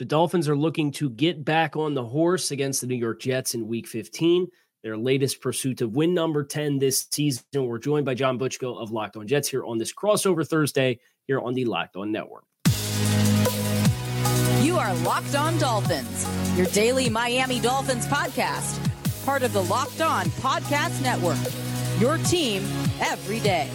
The Dolphins are looking to get back on the horse against the New York Jets in week 15, their latest pursuit of win number 10 this season. We're joined by John Butchko of Locked On Jets here on this crossover Thursday here on the Locked On Network. You are Locked On Dolphins, your daily Miami Dolphins podcast, part of the Locked On Podcast Network. Your team every day.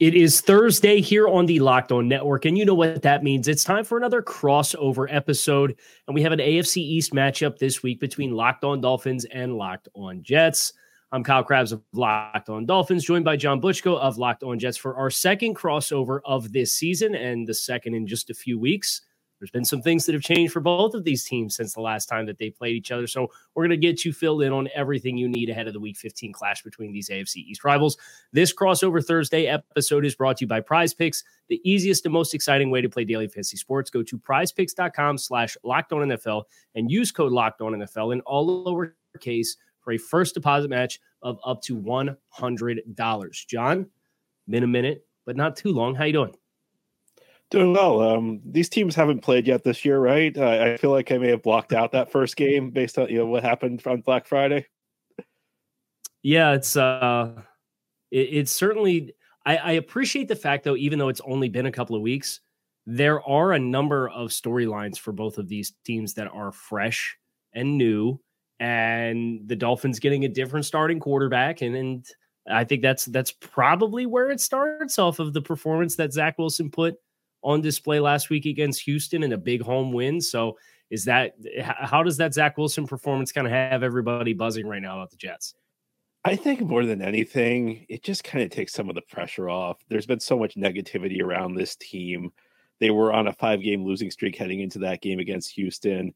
It is Thursday here on the Locked On Network, and you know what that means. It's time for another crossover episode, and we have an AFC East matchup this week between Locked On Dolphins and Locked On Jets. I'm Kyle Crabbs of Locked On Dolphins, joined by John Butchko of Locked On Jets for our second crossover of this season and the second in just a few weeks. There's been some things that have changed for both of these teams since the last time that they played each other. So we're going to get you filled in on everything you need ahead of the Week 15 clash between these AFC East rivals. This crossover Thursday episode is brought to you by Prize Picks, the easiest and most exciting way to play daily fantasy sports. Go to prizepicks.com slash NFL and use code NFL in all lowercase for a first deposit match of up to $100. John, been a minute, but not too long. How you doing? Doing well. Um, these teams haven't played yet this year, right? I feel like I may have blocked out that first game based on you know what happened on Black Friday. Yeah, it's uh, it, it's certainly. I, I appreciate the fact though, even though it's only been a couple of weeks, there are a number of storylines for both of these teams that are fresh and new, and the Dolphins getting a different starting quarterback, and and I think that's that's probably where it starts off of the performance that Zach Wilson put on display last week against Houston in a big home win. So, is that how does that Zach Wilson performance kind of have everybody buzzing right now about the Jets? I think more than anything, it just kind of takes some of the pressure off. There's been so much negativity around this team. They were on a five game losing streak heading into that game against Houston.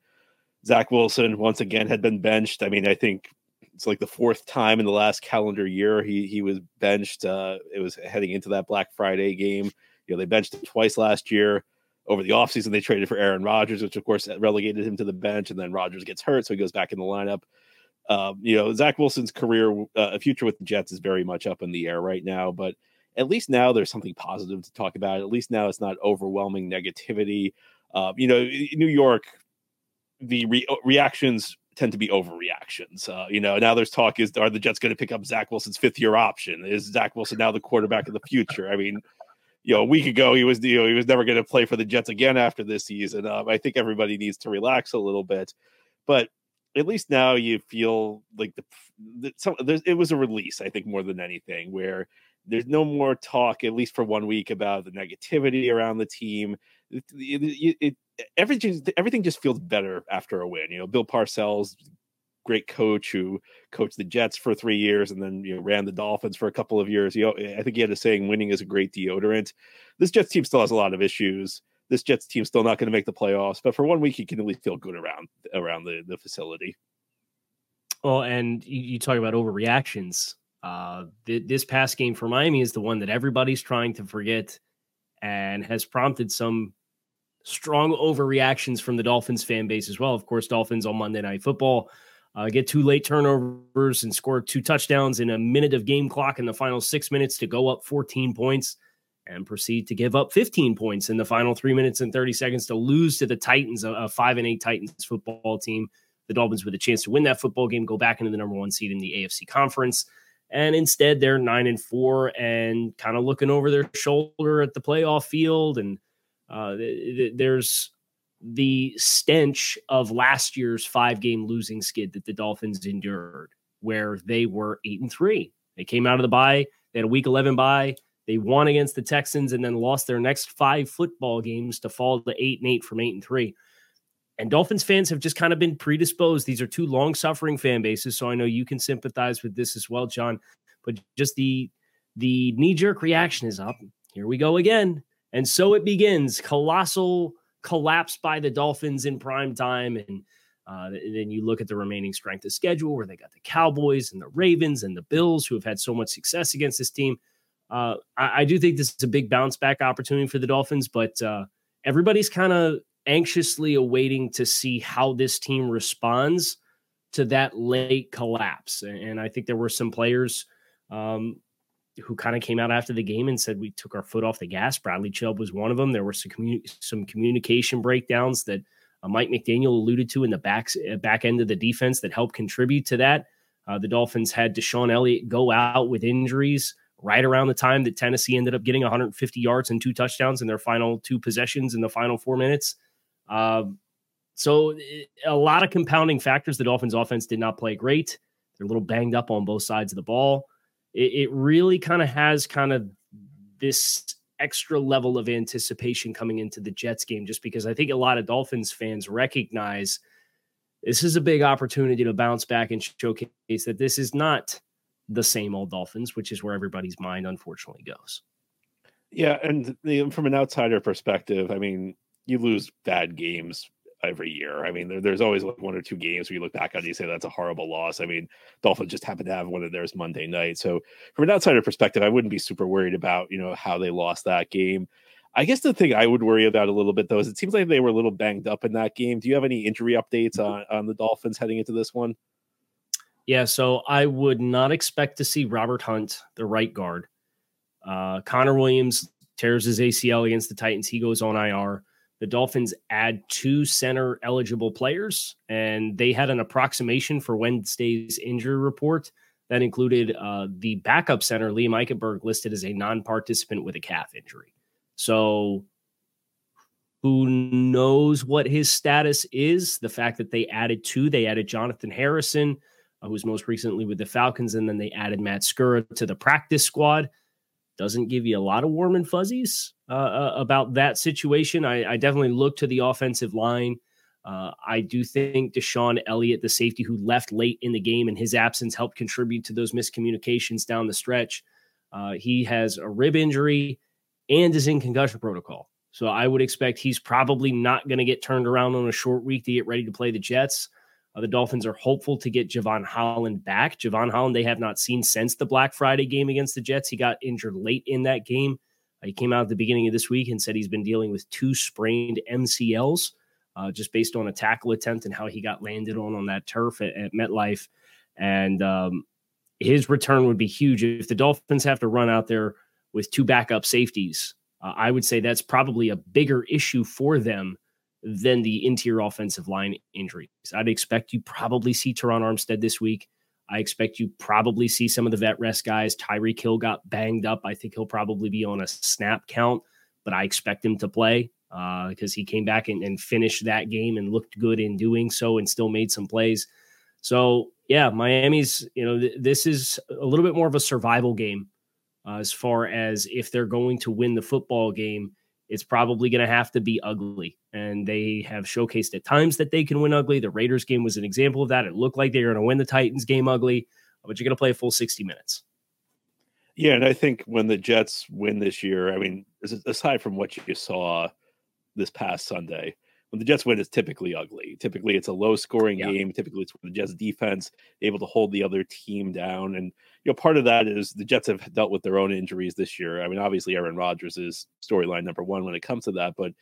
Zach Wilson, once again, had been benched. I mean, I think it's like the fourth time in the last calendar year he he was benched. Uh, it was heading into that Black Friday game. Know, they benched him twice last year. Over the offseason, they traded for Aaron Rodgers, which of course relegated him to the bench, and then Rodgers gets hurt, so he goes back in the lineup. Um, you know, Zach Wilson's career, uh, future with the Jets is very much up in the air right now, but at least now there's something positive to talk about. At least now it's not overwhelming negativity. Uh, you know, New York, the re- reactions tend to be overreactions. Uh, you know, now there's talk is are the Jets going to pick up Zach Wilson's fifth year option? Is Zach Wilson now the quarterback of the future? I mean, you know, a week ago he was you know he was never going to play for the Jets again after this season. Um, I think everybody needs to relax a little bit, but at least now you feel like the, the some, it was a release. I think more than anything, where there's no more talk, at least for one week, about the negativity around the team. It, it, it, everything everything just feels better after a win. You know, Bill Parcells great coach who coached the Jets for three years and then you know ran the Dolphins for a couple of years. You know, I think he had a saying, "Winning is a great deodorant." This Jets team still has a lot of issues. This Jets team still not going to make the playoffs, but for one week, you can at least feel good around around the the facility. Well, and you, you talk about overreactions. Uh, th- this past game for Miami is the one that everybody's trying to forget, and has prompted some strong overreactions from the Dolphins fan base as well. Of course, Dolphins on Monday Night Football uh, get two late turnovers and score two touchdowns in a minute of game clock in the final six minutes to go up 14 points and proceed to give up 15 points in the final three minutes and 30 seconds to lose to the Titans, a, five and eight Titans football team. The Dolphins with a chance to win that football game, go back into the number one seed in the AFC conference. And instead, they're nine and four and kind of looking over their shoulder at the playoff field. And uh, th- th- there's the stench of last year's five game losing skid that the Dolphins endured, where they were eight and three. They came out of the bye, they had a week 11 bye. They won against the Texans and then lost their next five football games to fall to eight and eight from eight and three. And Dolphins fans have just kind of been predisposed. These are two long suffering fan bases. So I know you can sympathize with this as well, John. But just the the knee jerk reaction is up. Here we go again. And so it begins. Colossal collapse by the Dolphins in prime time. And uh, then you look at the remaining strength of schedule where they got the Cowboys and the Ravens and the Bills who have had so much success against this team. Uh, I, I, do think this is a big bounce back opportunity for the Dolphins, but uh, everybody's kind of anxiously awaiting to see how this team responds to that late collapse. And I think there were some players um, who kind of came out after the game and said we took our foot off the gas. Bradley Chubb was one of them. There were some commu- some communication breakdowns that uh, Mike McDaniel alluded to in the back uh, back end of the defense that helped contribute to that. Uh, the Dolphins had DeShon Elliott go out with injuries right around the time that Tennessee ended up getting 150 yards and two touchdowns in their final two possessions in the final four minutes. Uh, so a lot of compounding factors. The Dolphins' offense did not play great. They're a little banged up on both sides of the ball it, it really kind of has kind of this extra level of anticipation coming into the Jets game, just because I think a lot of Dolphins fans recognize this is a big opportunity to bounce back and showcase that this is not the same old Dolphins, which is where everybody's mind unfortunately goes. Yeah, and the, from an outsider perspective, I mean, you lose bad games every year. I mean, there, there's always like one or two games where you look back on and you say that's a horrible loss. I mean, Dolphins just happened to have one of theirs Monday night. So from an outsider perspective, I wouldn't be super worried about, you know, how they lost that game. I guess the thing I would worry about a little bit though is it seems like they were a little banged up in that game. Do you have any injury updates on, on the Dolphins heading into this one? Yeah, so I would not expect to see Robert Hunt, the right guard. Uh, Connor Williams tears his ACL against the Titans. He goes on IR the Dolphins add two center eligible players, and they had an approximation for Wednesday's injury report that included uh, the backup center, Liam Eichenberg, listed as a non participant with a calf injury. So, who knows what his status is? The fact that they added two, they added Jonathan Harrison, uh, who was most recently with the Falcons, and then they added Matt Skura to the practice squad doesn't give you a lot of warm and fuzzies uh, uh, about that situation. I, I, definitely look to the offensive line. Uh, I do think DeShon Elliott, the safety who left late in the game, and his absence helped contribute to those miscommunications down the stretch. Uh, he has a rib injury and is in concussion protocol. So I would expect he's probably not going to get turned around on a short week to get ready to play the Jets. Uh, the Dolphins are hopeful to get Jevon Holland back. Jevon Holland, they have not seen since the Black Friday game against the Jets. He got injured late in that game. Uh, he came out at the beginning of this week and said he's been dealing with two sprained MCLs uh, just based on a tackle attempt and how he got landed on on that turf at, at MetLife. And um, his return would be huge. If the Dolphins have to run out there with two backup safeties, uh, I would say that's probably a bigger issue for them than the interior offensive line injuries. I'd expect you probably see Terron Armstead this week. I expect you probably see some of the vet rest guys. Tyreek Hill got banged up. I think he'll probably be on a snap count, but I expect him to play because uh, he came back and, and, finished that game and looked good in doing so and still made some plays. So yeah, Miami's you know th- this is a little bit more of a survival game uh, as far as if they're going to win the football game it's probably going to have to be ugly. And they have showcased at times that they can win ugly. The Raiders game was an example of that. It looked like they were going to win the Titans game ugly, but you're going to play a full 60 minutes. Yeah, and I think when the Jets win this year, I mean, aside from what you saw this past Sunday, when the Jets win, it's typically ugly. Typically, it's a low scoring yeah. game. Typically, it's the Jets defense able to hold the other team down. And, you know, part of that is the Jets have dealt with their own injuries this year. I mean, obviously, Aaron Rodgers is storyline number one when it comes to that. But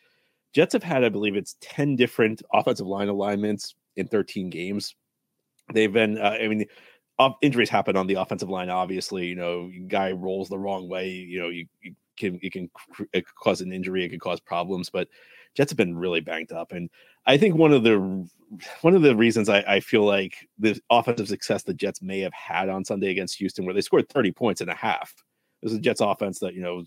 Jets have had, I believe, it's 10 different offensive line alignments in 13 games. They've been, uh, I mean, injuries happen on the offensive line. Obviously, you know, guy rolls the wrong way. You know, you, you can it can it can cause an injury. It could cause problems, but Jets have been really banged up, and I think one of the one of the reasons I, I, feel like the offensive success the Jets may have had on Sunday against Houston, where they scored 30 points and a half. This is a Jets offense that you know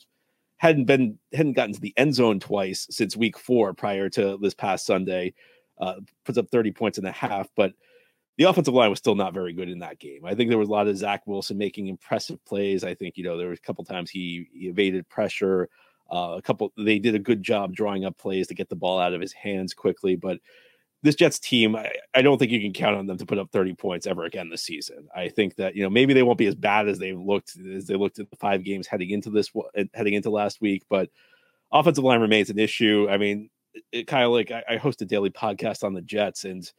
hadn't been hadn't gotten to the end zone twice since week four prior to this past Sunday. Uh, puts up 30 points and a half, but the offensive line was still not very good in that game. I think there was a lot of Zach Wilson making impressive plays. I think you know there was a couple times he, he evaded pressure. Uh, a couple, they did a good job drawing up plays to get the ball out of his hands quickly. But this Jets team, I, I, don't think you can count on them to put up 30 points ever again this season. I think that you know maybe they won't be as bad as they looked as they looked at the five games heading into this heading into last week, but offensive line remains an issue. I mean, it, of like I, I host a daily podcast on the Jets, and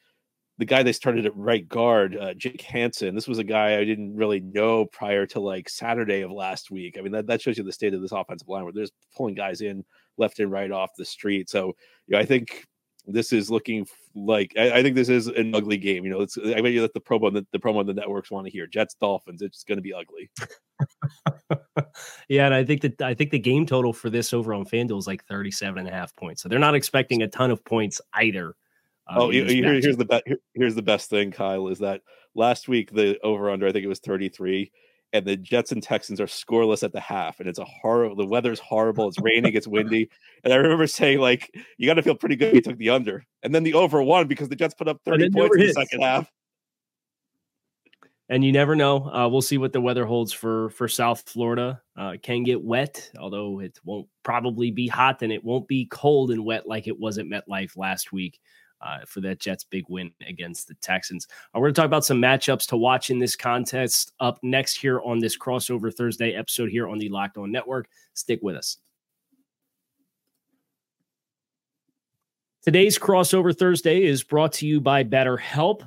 the guy they started at right guard, uh, Jake Hanson. This was a guy I didn't really know prior to like Saturday of last week. I mean, that, that shows you the state of this offensive line where there's pulling guys in left and right off the street. So, you know, I think this is looking like I, I, think this is an ugly game. You know, it's I bet you that the promo the, the promo the networks want to hear Jets Dolphins. It's going to be ugly. yeah, and I think that I think the game total for this over on FanDuel is like 37 and a half points. So they're not expecting a ton of points either. Uh, oh, here, here's the best. Here's the best thing, Kyle, is that last week the over under I think it was 33 and the Jets and Texans are scoreless at the half, and it's a horrible. The weather's horrible. It's raining. It's windy, and I remember saying like, "You got to feel pretty good." You took the under, and then the over won because the Jets put up thirty points in the second half. And you never know. Uh, we'll see what the weather holds for for South Florida. Uh, can get wet, although it won't probably be hot, and it won't be cold and wet like it was at MetLife last week uh, for that Jets big win against the Texans. Uh, we're going to talk about some matchups to watch in this contest up next here on this crossover Thursday episode here on the Locked On Network. Stick with us. Today's crossover Thursday is brought to you by BetterHelp.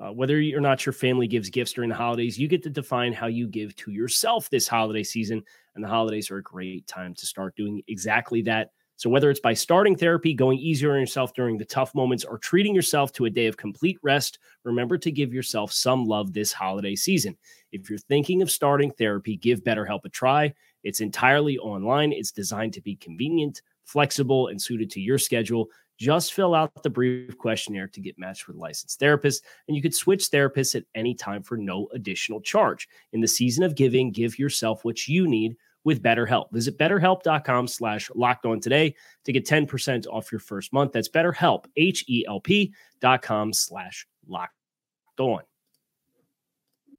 Uh, whether or not your family gives gifts during the holidays, you get to define how you give to yourself this holiday season. And the holidays are a great time to start doing exactly that. So, whether it's by starting therapy, going easier on yourself during the tough moments, or treating yourself to a day of complete rest, remember to give yourself some love this holiday season. If you're thinking of starting therapy, give BetterHelp a try. It's entirely online, it's designed to be convenient, flexible, and suited to your schedule. Just fill out the brief questionnaire to get matched with a licensed therapist, and you could switch therapists at any time for no additional charge. In the season of giving, give yourself what you need with BetterHelp. Visit betterhelp.com slash locked on today to get 10% off your first month. That's betterhelp, H-E-L-P dot com slash locked on.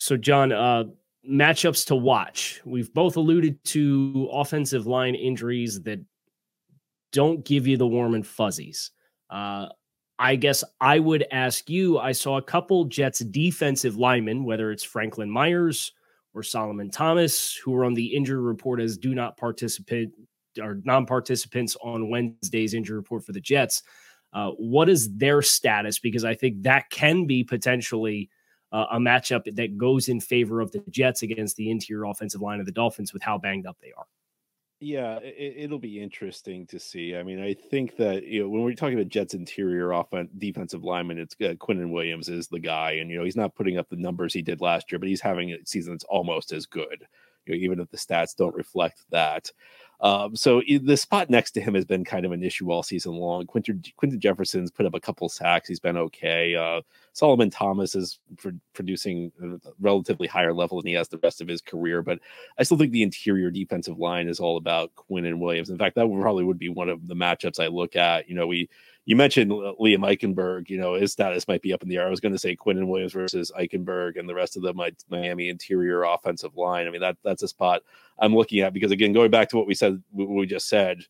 So, John, uh, matchups to watch. We've both alluded to offensive line injuries that don't give you the warm and fuzzies. Uh, I guess I would ask you. I saw a couple Jets defensive linemen, whether it's Franklin Myers or Solomon Thomas, who were on the injury report as do not participate or non-participants on Wednesday's injury report for the Jets. Uh, what is their status? Because I think that can be potentially uh, a matchup that goes in favor of the Jets against the interior offensive line of the Dolphins with how banged up they are. Yeah, it, will be interesting to see. I mean, I think that you know when we're talking about Jets interior offense defensive lineman, it's uh, Quinnen Williams is the guy, and you know he's not putting up the numbers he did last year, but he's having a season that's almost as good. You know, even if the stats don't reflect that. Um, so the spot next to him has been kind of an issue all season long. Quinton, Quinton Jefferson's put up a couple sacks. He's been okay. Uh, Solomon Thomas is producing a relatively higher level than he has the rest of his career, but I still think the interior defensive line is all about Quinnen Williams. In fact, that probably would be one of the matchups I look at. You know, we you mentioned Liam Eichenberg, you know, his status might be up in the air. I was going to say Quinnen Williams versus Eichenberg and the rest of the Miami interior offensive line. I mean, that that's a spot I'm looking at because again, going back to what we said, we just said,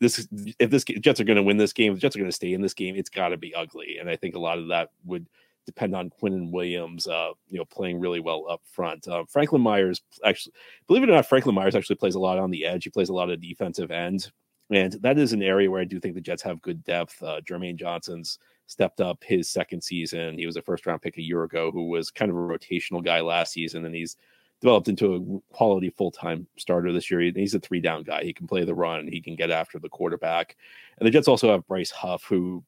this if this Jets are going to win this game, the Jets are going to stay in this game. It's got to be ugly, and I think a lot of that would depend on Quinnen Williams, uh, you know, playing really well up front. Uh, Franklin Myers actually, believe it or not, Franklin Myers actually plays a lot on the edge. He plays a lot of defensive end. And that is an area where I do think the Jets have good depth. Uh, Jermaine Johnson's stepped up his second season. He was a first round pick a year ago who was kind of a rotational guy last season, and he's developed into a quality full time starter this year. He's a three down guy. He can play the run, he can get after the quarterback. And the Jets also have Bryce Huff, who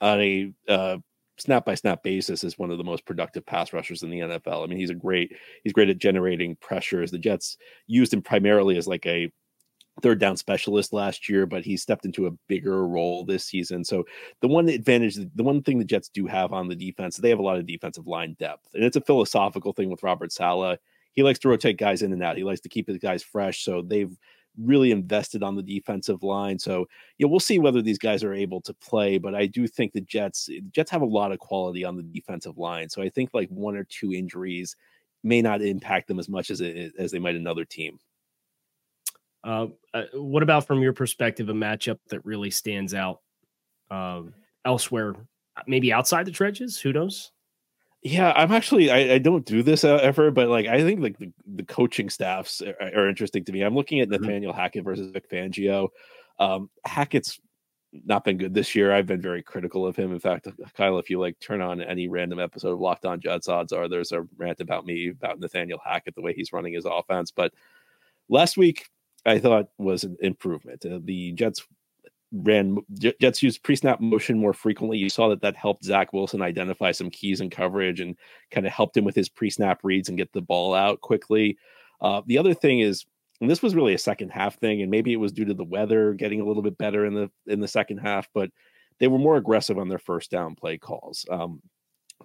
on a uh, snap by snap basis is one of the most productive pass rushers in the NFL. I mean, he's a great he's great at generating pressures. The Jets used him primarily as like a third down specialist last year, but he stepped into a bigger role this season. So the one advantage, the one thing the Jets do have on the defense, they have a lot of defensive line depth, and it's a philosophical thing with Robert Saleh. He likes to rotate guys in and out. He likes to keep his guys fresh. So they've really invested on the defensive line. So yeah, we'll see whether these guys are able to play. But I do think the Jets Jets have a lot of quality on the defensive line. So I think like one or two injuries may not impact them as much as it, as they might another team. Uh, uh, what about from your perspective, a matchup that really stands out um, elsewhere, maybe outside the trenches? Who knows? Yeah, I'm actually I, I don't do this uh, ever, but like I think like the, the coaching staffs are, are, interesting to me. I'm looking at mm-hmm. Nathaniel Hackett versus Vic Fangio. Um, Hackett's not been good this year. I've been very critical of him. In fact, Kyle, if you like turn on any random episode of Locked On Jets, odds are there's a rant about me about Nathaniel Hackett, the way he's running his offense. But last week, I thought was an improvement. Uh, the Jets ran Jets used pre-snap motion more frequently. You saw that that helped Zach Wilson identify some keys in coverage and kind of helped him with his pre-snap reads and get the ball out quickly. Uh, the other thing is, and this was really a second half thing, and maybe it was due to the weather getting a little bit better in the in the second half, but they were more aggressive on their first down play calls. Um,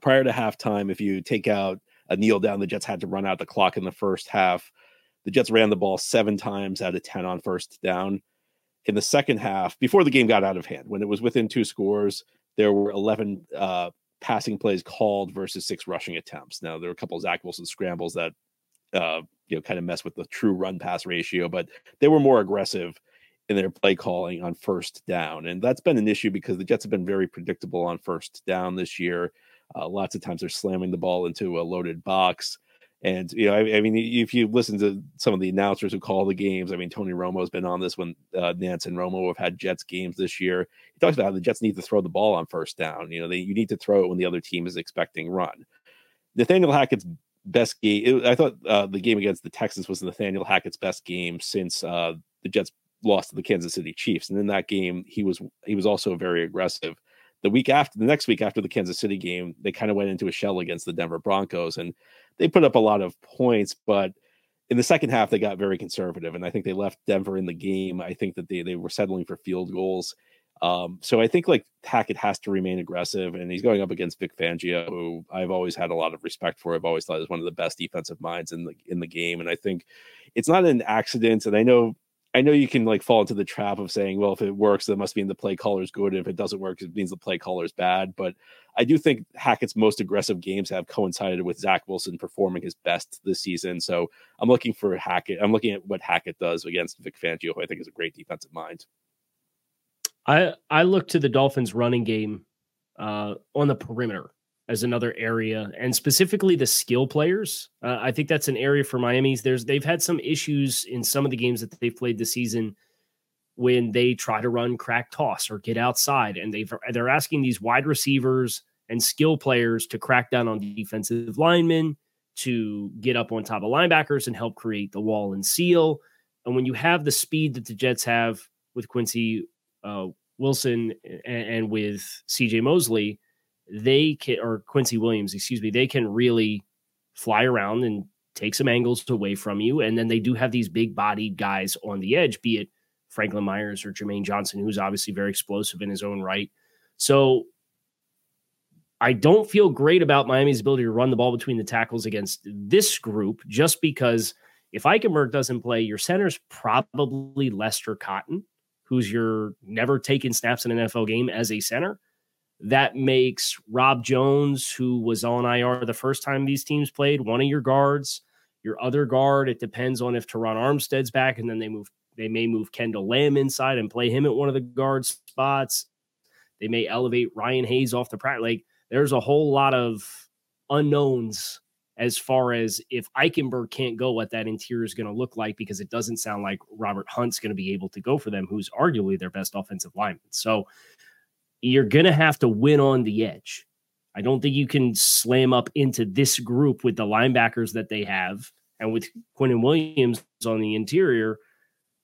prior to halftime, if you take out a kneel down, the Jets had to run out the clock in the first half. The Jets ran the ball seven times out of ten on first down in the second half, before the game got out of hand, when it was within two scores, there were 11 uh, passing plays called versus six rushing attempts. Now, there were a couple of Zach Wilson scrambles that, uh, you know, kind of mess with the true run pass ratio, but they were more aggressive in their play calling on first down. And that's been an issue because the Jets have been very predictable on first down this year. Uh, lots of times they're slamming the ball into a loaded box. And you know, I, I, mean, if you listen to some of the announcers who call the games, I mean, Tony Romo's been on this when uh, Nantz and Romo have had Jets games this year. He talks about how the Jets need to throw the ball on first down. You know, they you need to throw it when the other team is expecting run. Nathaniel Hackett's best game. I thought uh, the game against the Texans was Nathaniel Hackett's best game since uh, the Jets lost to the Kansas City Chiefs. And in that game, he was he was also very aggressive the week after the next week after the Kansas City game, they kind of went into a shell against the Denver Broncos and they put up a lot of points, but in the second half they got very conservative and I think they left Denver in the game. I think that they they were settling for field goals. Um, so I think like Hackett has to remain aggressive, and he's going up against Vic Fangio, who I've always had a lot of respect for. I've always thought is one of the best defensive minds in the in the game, and I think it's not an accident. And I know I know you can like fall into the trap of saying, well, if it works, that must mean the play caller is good. If it doesn't work, it means the play caller is bad. But I do think Hackett's most aggressive games have coincided with Zach Wilson performing his best this season. So I'm looking for Hackett. I'm looking at what Hackett does against Vic Fangio, who I think is a great defensive mind. I I look to the Dolphins running game uh, on the perimeter as another area, and specifically the skill players. Uh, I think that's an area for Miami's. There's they've had some issues in some of the games that they've played this season when they try to run crack toss or get outside, and they've they're asking these wide receivers and skill players to crack down on defensive linemen, to get up on top of linebackers and help create the wall and seal. And when you have the speed that the Jets have with Quincy uh, Wilson and, and with CJ Mosley they can, or Quincy Williams, excuse me, they can really fly around and take some angles away from you. And then they do have these big bodied guys on the edge, be it Franklin Myers or Jermaine Johnson, who's obviously very explosive in his own right. So I don't feel great about Miami's ability to run the ball between the tackles against this group just because if Eichenberg doesn't play, your center's probably Lester Cotton, who's your never taken snaps in an NFL game as a center. That makes Rob Jones, who was on IR the first time these teams played, one of your guards. Your other guard, it depends on if Terron Armstead's back, and then they move. They may move Kendall Lamm inside and play him at one of the guard spots. They may elevate Ryan Hayes off the practice. Like there's a whole lot of unknowns as far as if Eichenberg can't go, what that interior is going to look like, because it doesn't sound like Robert Hunt's going to be able to go for them, who's arguably their best offensive lineman. So you're going to have to win on the edge. I don't think you can slam up into this group with the linebackers that they have and with Quinnen Williams on the interior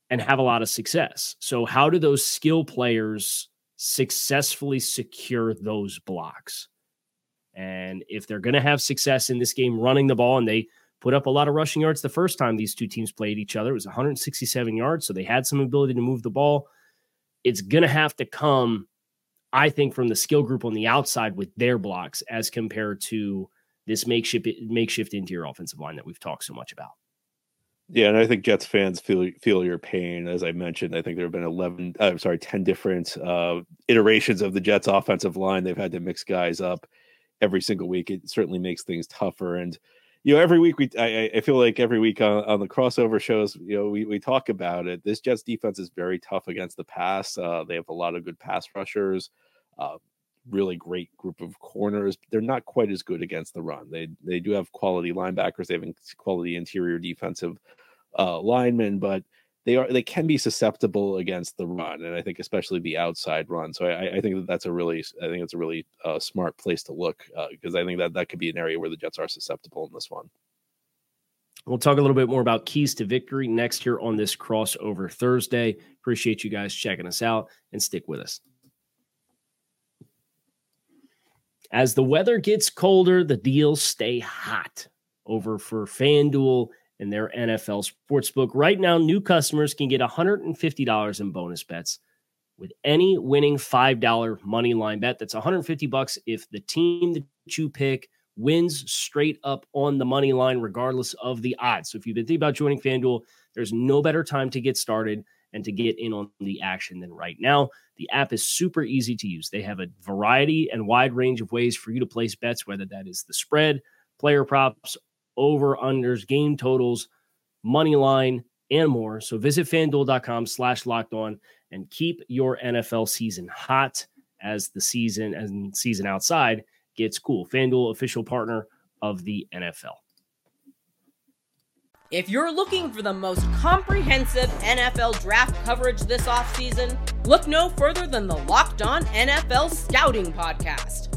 and have a lot of success. So, how do those skill players successfully secure those blocks? And if they're going to have success in this game running the ball and they put up a lot of rushing yards the first time these two teams played each other. It was 167 yards, so they had some ability to move the ball. It's going to have to come, I think, from the skill group on the outside with their blocks as compared to this makeshift makeshift interior offensive line that we've talked so much about. Yeah, and I think Jets fans feel feel your pain. As I mentioned, I think there have been eleven, I'm uh, sorry, ten different uh, iterations of the Jets' offensive line. They've had to mix guys up every single week. It certainly makes things tougher. And you know, every week we, I, I feel like every week on, on, the crossover shows, you know, we we talk about it. This Jets defense is very tough against the pass. Uh, they have a lot of good pass rushers. Uh, really great group of corners. They're not quite as good against the run. They they do have quality linebackers. They have quality interior defensive uh, linemen, but they are they can be susceptible against the run, and I think especially the outside run. So I, I think that that's a really I think it's a really uh, smart place to look because uh, I think that that could be an area where the Jets are susceptible in this one. We'll talk a little bit more about keys to victory next year on this crossover Thursday. Appreciate you guys checking us out and stick with us. As the weather gets colder, the deals stay hot over for FanDuel and their NFL sportsbook. Right now, new customers can get $150 in bonus bets with any winning $5 money line bet. That's 150 bucks if the team that you pick wins straight up on the money line, regardless of the odds. So if you've been thinking about joining FanDuel, there's no better time to get started and to get in on the action than right now. The app is super easy to use. They have a variety and wide range of ways for you to place bets, whether that is the spread, player props, over unders, game totals, money line, and more. So visit fanduel.com slash locked on and keep your NFL season hot as the season and season outside gets cool. FanDuel, official partner of the NFL. If you're looking for the most comprehensive NFL draft coverage this offseason, look no further than the Locked On NFL Scouting Podcast.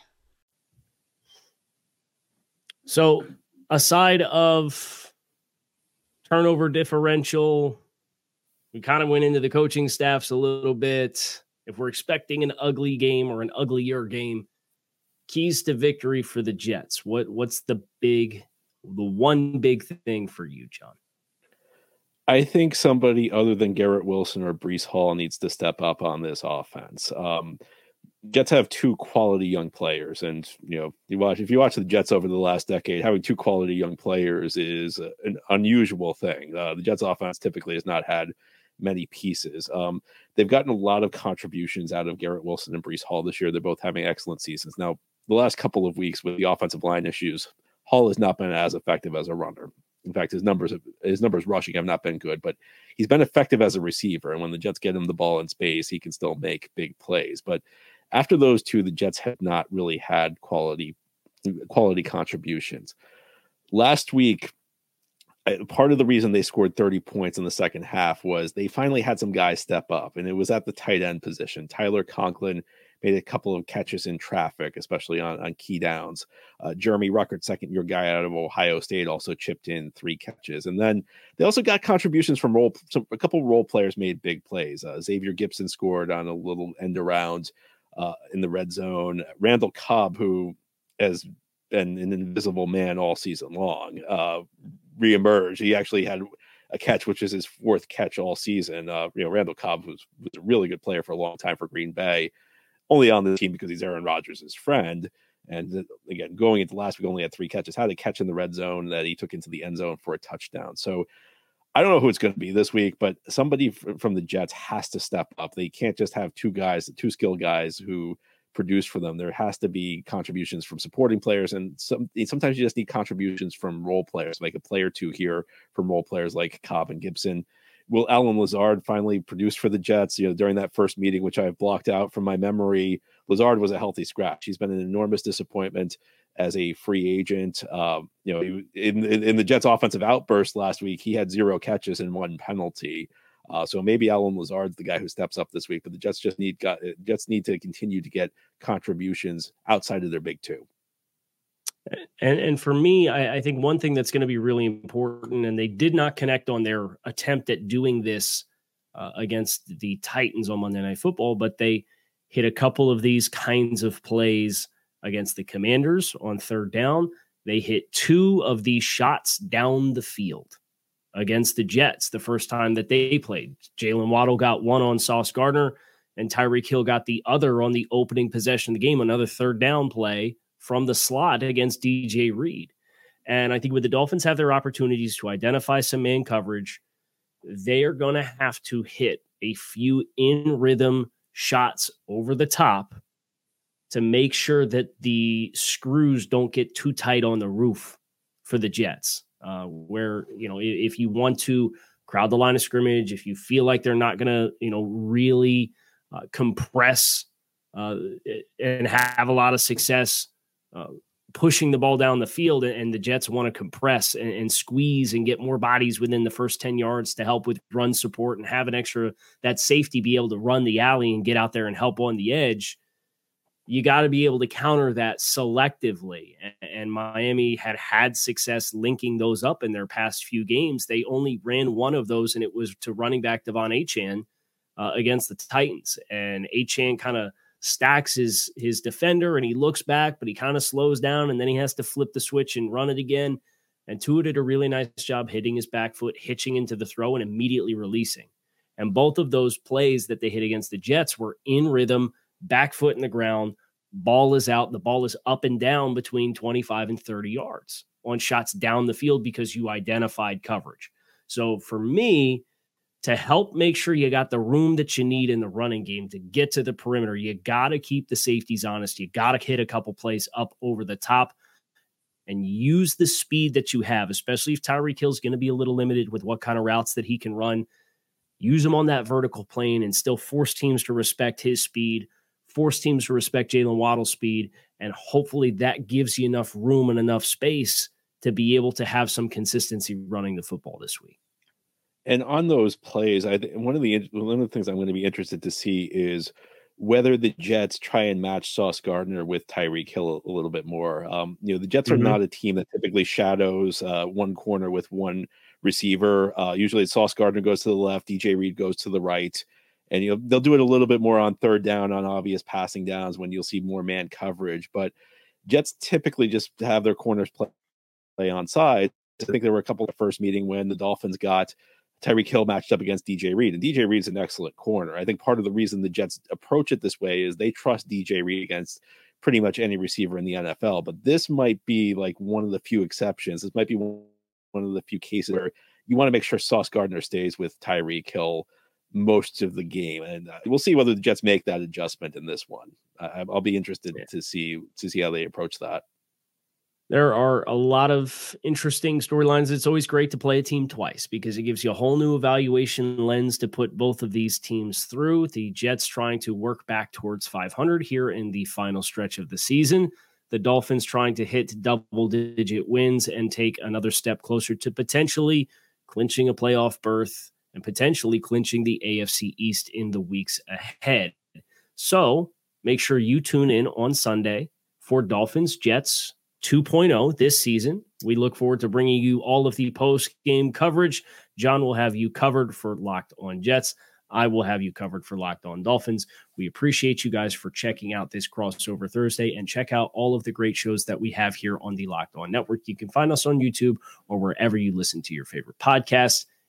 So, aside of turnover differential, we kind of went into the coaching staffs a little bit. If we're expecting an ugly game or an uglier game, keys to victory for the Jets. What what's the big the one big thing for you, John? I think somebody other than Garrett Wilson or Breece Hall needs to step up on this offense. Um, Jets have two quality young players, and you know, you watch if you watch the Jets over the last decade, having two quality young players is an unusual thing. Uh, the Jets offense typically has not had many pieces. Um, they've gotten a lot of contributions out of Garrett Wilson and Breece Hall this year. They're both having excellent seasons. Now, the last couple of weeks with the offensive line issues, Hall has not been as effective as a runner. In fact, his numbers his numbers rushing have not been good, but he's been effective as a receiver. And when the Jets get him the ball in space, he can still make big plays. But after those two, the Jets have not really had quality quality contributions. Last week, part of the reason they scored 30 points in the second half was they finally had some guys step up, and it was at the tight end position. Tyler Conklin made a couple of catches in traffic, especially on, on key downs. Uh, Jeremy Ruckert, second year guy out of Ohio State, also chipped in three catches. And then they also got contributions from role, a couple role players made big plays. Uh, Xavier Gipson scored on a little end around uh, in the red zone. Randall Cobb, who has been an invisible man all season long, uh, reemerged. He actually had a catch, which is his fourth catch all season. Uh, you know, Randall Cobb was, was a really good player for a long time for Green Bay, only on the team because he's Aaron Rodgers' friend. And again, going into last week, only had three catches. Had a catch in the red zone that he took into the end zone for a touchdown. So I don't know who it's going to be this week, but somebody from the Jets has to step up. They can't just have two guys, two skilled guys who produce for them. There has to be contributions from supporting players, and some sometimes you just need contributions from role players, like a player two here from role players like Cobb and Gipson. Will Allen Lazard finally produce for the Jets? You know, during that first meeting, which I've blocked out from my memory, Lazard was a healthy scratch. He's been an enormous disappointment as a free agent. Um, you know, in, in, in the Jets' offensive outburst last week, he had zero catches and one penalty. Uh, so maybe Allen Lazard's the guy who steps up this week, but the Jets just need got Jets need to continue to get contributions outside of their big two. And and for me, I, I think one thing that's going to be really important, and they did not connect on their attempt at doing this uh, against the Titans on Monday Night Football, but they hit a couple of these kinds of plays against the Commanders on third down. They hit two of these shots down the field against the Jets the first time that they played. Jaylen Waddle got one on Sauce Gardner, and Tyreek Hill got the other on the opening possession of the game, another third down play from the slot against DJ Reed. And I think with the Dolphins have their opportunities to identify some man coverage, they are going to have to hit a few in rhythm shots over the top to make sure that the screws don't get too tight on the roof for the Jets. Uh, where you know if you want to crowd the line of scrimmage, if you feel like they're not going to you know really uh, compress uh, and have a lot of success uh, pushing the ball down the field, and the Jets want to compress and, and, squeeze and get more bodies within the first 10 yards to help with run support and have an extra that safety be able to run the alley and get out there and help on the edge you got to be able to counter that selectively. And, Miami had had success linking those up in their past few games. They only ran one of those, and it was to running back De'Von Achane uh, against the Titans. And Achane kind of stacks his his defender, and he looks back, but he kind of slows down, and then he has to flip the switch and run it again. And Tua did a really nice job hitting his back foot, hitching into the throw, and immediately releasing. And both of those plays that they hit against the Jets were in rhythm, back foot in the ground ball is out, the ball is up and down between 25 and 30 yards on shots down the field because you identified coverage. So for me, to help make sure you got the room that you need in the running game to get to the perimeter, you got to keep the safeties honest. You got to hit a couple plays up over the top and use the speed that you have, especially if Tyreek is going to be a little limited with what kind of routes that he can run. Use him on that vertical plane and still force teams to respect his speed force teams to respect Jaylen Waddle's speed, and hopefully that gives you enough room and enough space to be able to have some consistency running the football this week. And on those plays, I one of the one of the things I'm going to be interested to see is whether the Jets try and match Sauce Gardner with Tyreek Hill a, a little bit more. Um, you know, the Jets are mm-hmm. not a team that typically shadows uh, one corner with one receiver. Uh, usually, Sauce Gardner goes to the left, DJ Reed goes to the right and you know they'll do it a little bit more on third down on obvious passing downs when you'll see more man coverage but jets typically just have their corners play, play on side i think there were a couple of first meeting when the dolphins got Tyreek Hill matched up against DJ Reed, and DJ Reed's an excellent corner. I think part of the reason the Jets approach it this way is they trust DJ Reed against pretty much any receiver in the NFL. But this might be like one of the few exceptions. This might be one of the few cases where you want to make sure Sauce Gardner stays with Tyreek Hill most of the game, and uh, we'll see whether the Jets make that adjustment in this one. Uh, I'll be interested yeah. to see to see how they approach that. There are a lot of interesting storylines. It's always great to play a team twice because it gives you a whole new evaluation lens to put both of these teams through. The Jets trying to work back towards 500 here in the final stretch of the season. The Dolphins trying to hit double digit wins and take another step closer to potentially clinching a playoff berth and potentially clinching the AFC East in the weeks ahead. So make sure you tune in on Sunday for Dolphins Jets 2.0 this season. We look forward to bringing you all of the post game coverage. John will have you covered for Locked on Jets. I will have you covered for Locked on Dolphins. We appreciate you guys for checking out this crossover Thursday and check out all of the great shows that we have here on the Locked on Network. You can find us on YouTube or wherever you listen to your favorite podcasts